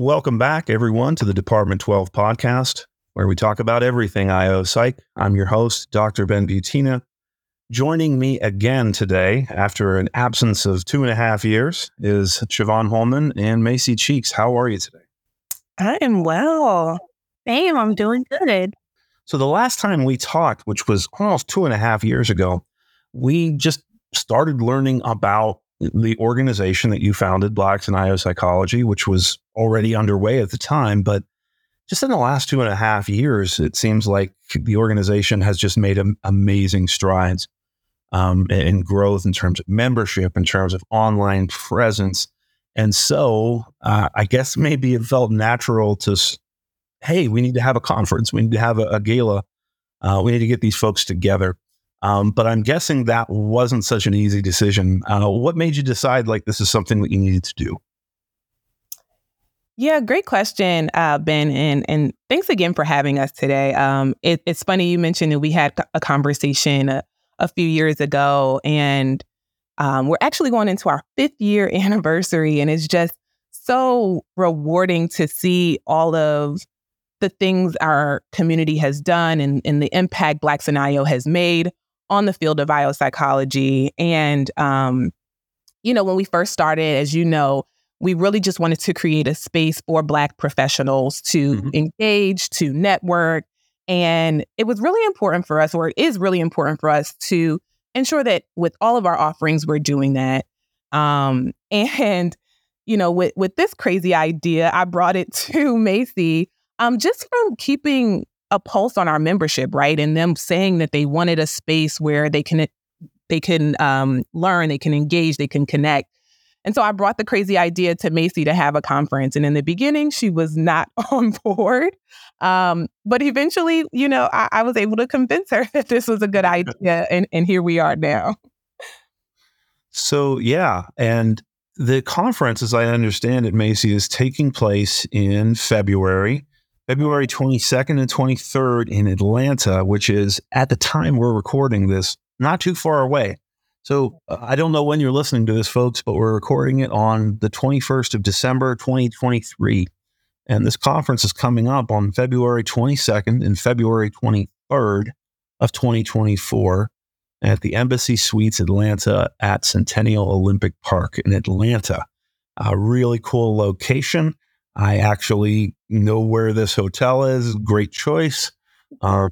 Welcome back, everyone, to the Department 12 podcast, where we talk about everything IO Psych. I'm your host, Dr. Ben Butina. Joining me again today, after an absence of two and a half years, is Shavonne Holman and Macy Cheeks. How are you today? I am well. Same, I'm doing good. So, the last time we talked, which was almost two and a half years ago, we just started learning about the organization that you founded, Blacks in IO Psychology, which was already underway at the time. But just in the last two and a half years, it seems like the organization has just made amazing strides um, in growth in terms of membership, in terms of online presence. And so uh, I guess maybe it felt natural to, hey, we need to have a conference, we need to have a, a gala, uh, we need to get these folks together. Um, but I'm guessing that wasn't such an easy decision. Uh, what made you decide like this is something that you needed to do? Yeah, great question, uh, Ben, and and thanks again for having us today. Um, it, it's funny you mentioned that we had a conversation a, a few years ago, and um, we're actually going into our fifth year anniversary, and it's just so rewarding to see all of the things our community has done and, and the impact Blacks in IO has made on the field of biopsychology. And, um, you know, when we first started, as you know, we really just wanted to create a space for Black professionals to mm-hmm. engage, to network. And it was really important for us, or it is really important for us to ensure that with all of our offerings, we're doing that. Um, and, you know, with, with this crazy idea, I brought it to Macy um, just from keeping a pulse on our membership, right? And them saying that they wanted a space where they can they can um, learn, they can engage, they can connect. And so I brought the crazy idea to Macy to have a conference. And in the beginning, she was not on board. Um, but eventually, you know, I, I, was able to convince her that this was a good idea. And, and here we are now. So, yeah. And the conference, as I understand it, Macy, is taking place in February. February 22nd and 23rd in Atlanta, which is at the time we're recording this, not too far away. So uh, I don't know when you're listening to this, folks, but we're recording it on the 21st of December, 2023. And this conference is coming up on February 22nd and February 23rd of 2024 at the Embassy Suites Atlanta at Centennial Olympic Park in Atlanta. A really cool location. I actually know where this hotel is. Great choice. Uh,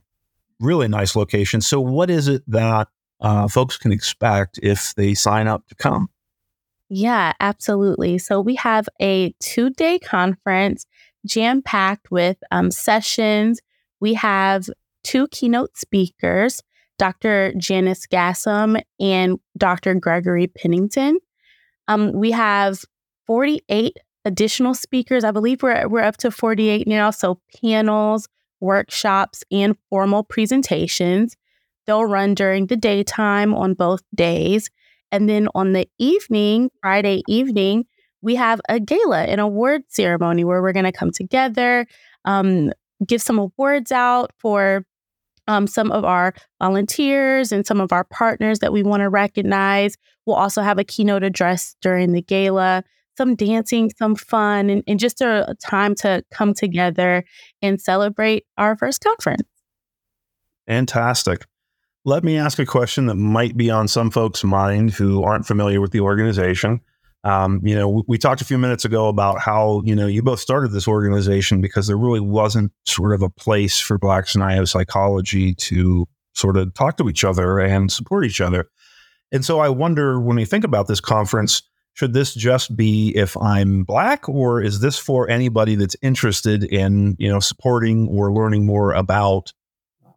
really nice location. So, what is it that uh, folks can expect if they sign up to come? Yeah, absolutely. So, we have a two day conference jam packed with um, sessions. We have two keynote speakers, Dr. Janice Gassam and Dr. Gregory Pennington. Um, we have 48 additional speakers. I believe we're, we're up to 48 now. So panels, workshops, and formal presentations. They'll run during the daytime on both days. And then on the evening, Friday evening, we have a gala, an award ceremony where we're going to come together, um, give some awards out for um, some of our volunteers and some of our partners that we want to recognize. We'll also have a keynote address during the gala some dancing, some fun, and, and just a, time to come together and celebrate our first conference. Fantastic. Let me ask a question that might be on some folks' mind who aren't familiar with the organization. Um, you know, we, we, talked a few minutes ago about how you know you both started this organization because there really wasn't sort of a place for Blacks in IO psychology to sort of talk to each other and support each other. And so I wonder when we think about this conference, should this just be if I'm black, or is this for anybody that's interested in you know supporting or learning more about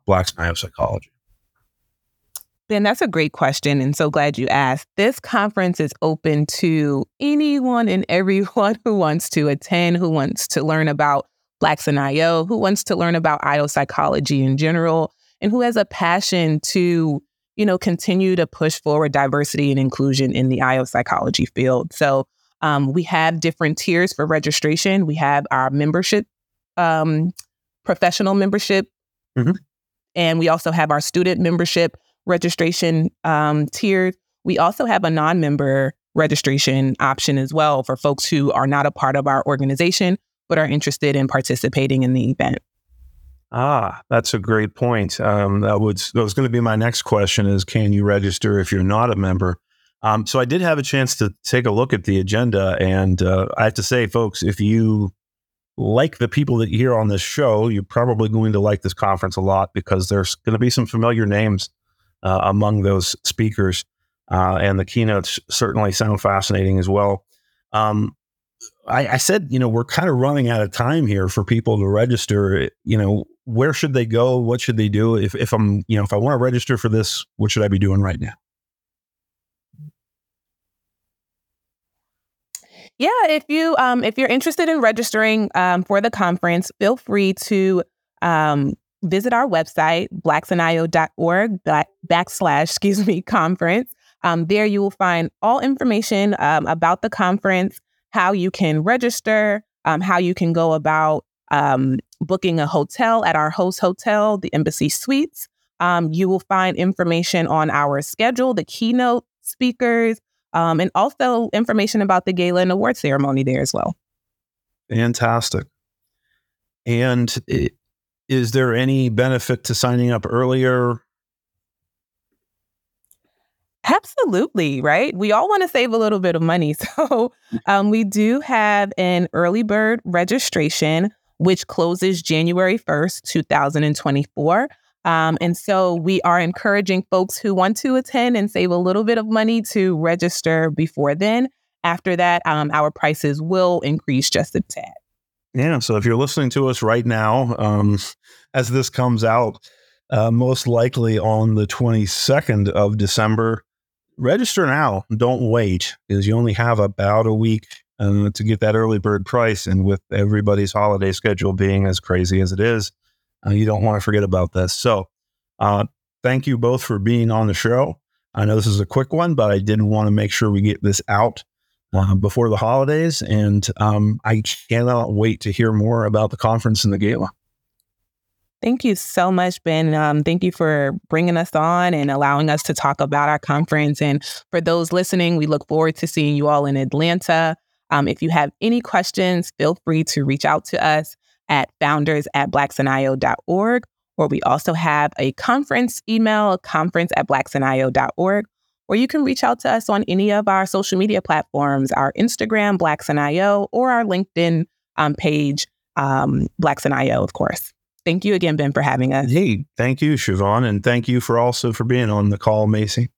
Black psychology? Ben, that's a great question, and so glad you asked. This conference is open to anyone and everyone who wants to attend, who wants to learn about Blacks in IO, who wants to learn about IO psychology in general, and who has a passion to you know, continue to push forward diversity and inclusion in the IO psychology field. So um, we have different tiers for registration. We have our membership, um, professional membership, mm-hmm. and we also have our student membership registration um, tier. We also have a non-member registration option as well for folks who are not a part of our organization but are interested in participating in the event. Ah, that's a great point. Um, that was that was going to be my next question: is can you register if you're not a member? Um, so I did have a chance to take a look at the agenda, and uh, I have to say, folks, if you like the people that you hear on this show, you're probably going to like this conference a lot because there's going to be some familiar names uh, among those speakers, uh, and the keynotes certainly sound fascinating as well. Um, I, I, said, you know, we're kind of running out of time here for people to register. You know, where should they go? What should they do? If, if I'm, you know, if I want to register for this, what should I be doing right now? Yeah, if you um, if you're interested in registering um, for the conference, feel free to um, visit our website blacksinio.org back, backslash excuse me conference. Um, there you will find all information um, about the conference, how you can register, um, how you can go about booking a hotel at our host hotel, the Embassy Suites. you will find information on our schedule, the keynote speakers, um, and also information about the gala and award ceremony there as well. Fantastic. And is there any benefit to signing up earlier? Absolutely, right? We all want to save a little bit of money. So um, we do have an early bird registration, which closes January 1st, 2024. Um, and so we are encouraging folks who want to attend and save a little bit of money to register before then. After that, um, our prices will increase just a tad. Yeah. So if you're listening to us right now, um, as this comes out, uh, most likely on the 22nd of December, register now. Don't wait because you only have about a week uh, to get that early bird price. And with everybody's holiday schedule being as crazy as it is, uh, you don't want to forget about this. So, uh, thank you both for being on the show. I know this is a quick one, but I did want to make sure we get this out uh, before the holidays. And um, I cannot wait to hear more about the conference and the gala. Thank you so much, Ben. Um, thank you for bringing us on and allowing us to talk about our conference. And for those listening, we look forward to seeing you all in Atlanta. Um, if you have any questions, feel free to reach out to us at founders at blacksinio.org, or we also have a conference email, conference at blacksinio.org, or you can reach out to us on any of our social media platforms, our Instagram, BlacksNIO, or our LinkedIn um, page, um, BlacksNIO, of course. Thank you again, Ben, for having us. Hey, thank you, Shavonne, and thank you for also for being on the call, Macy.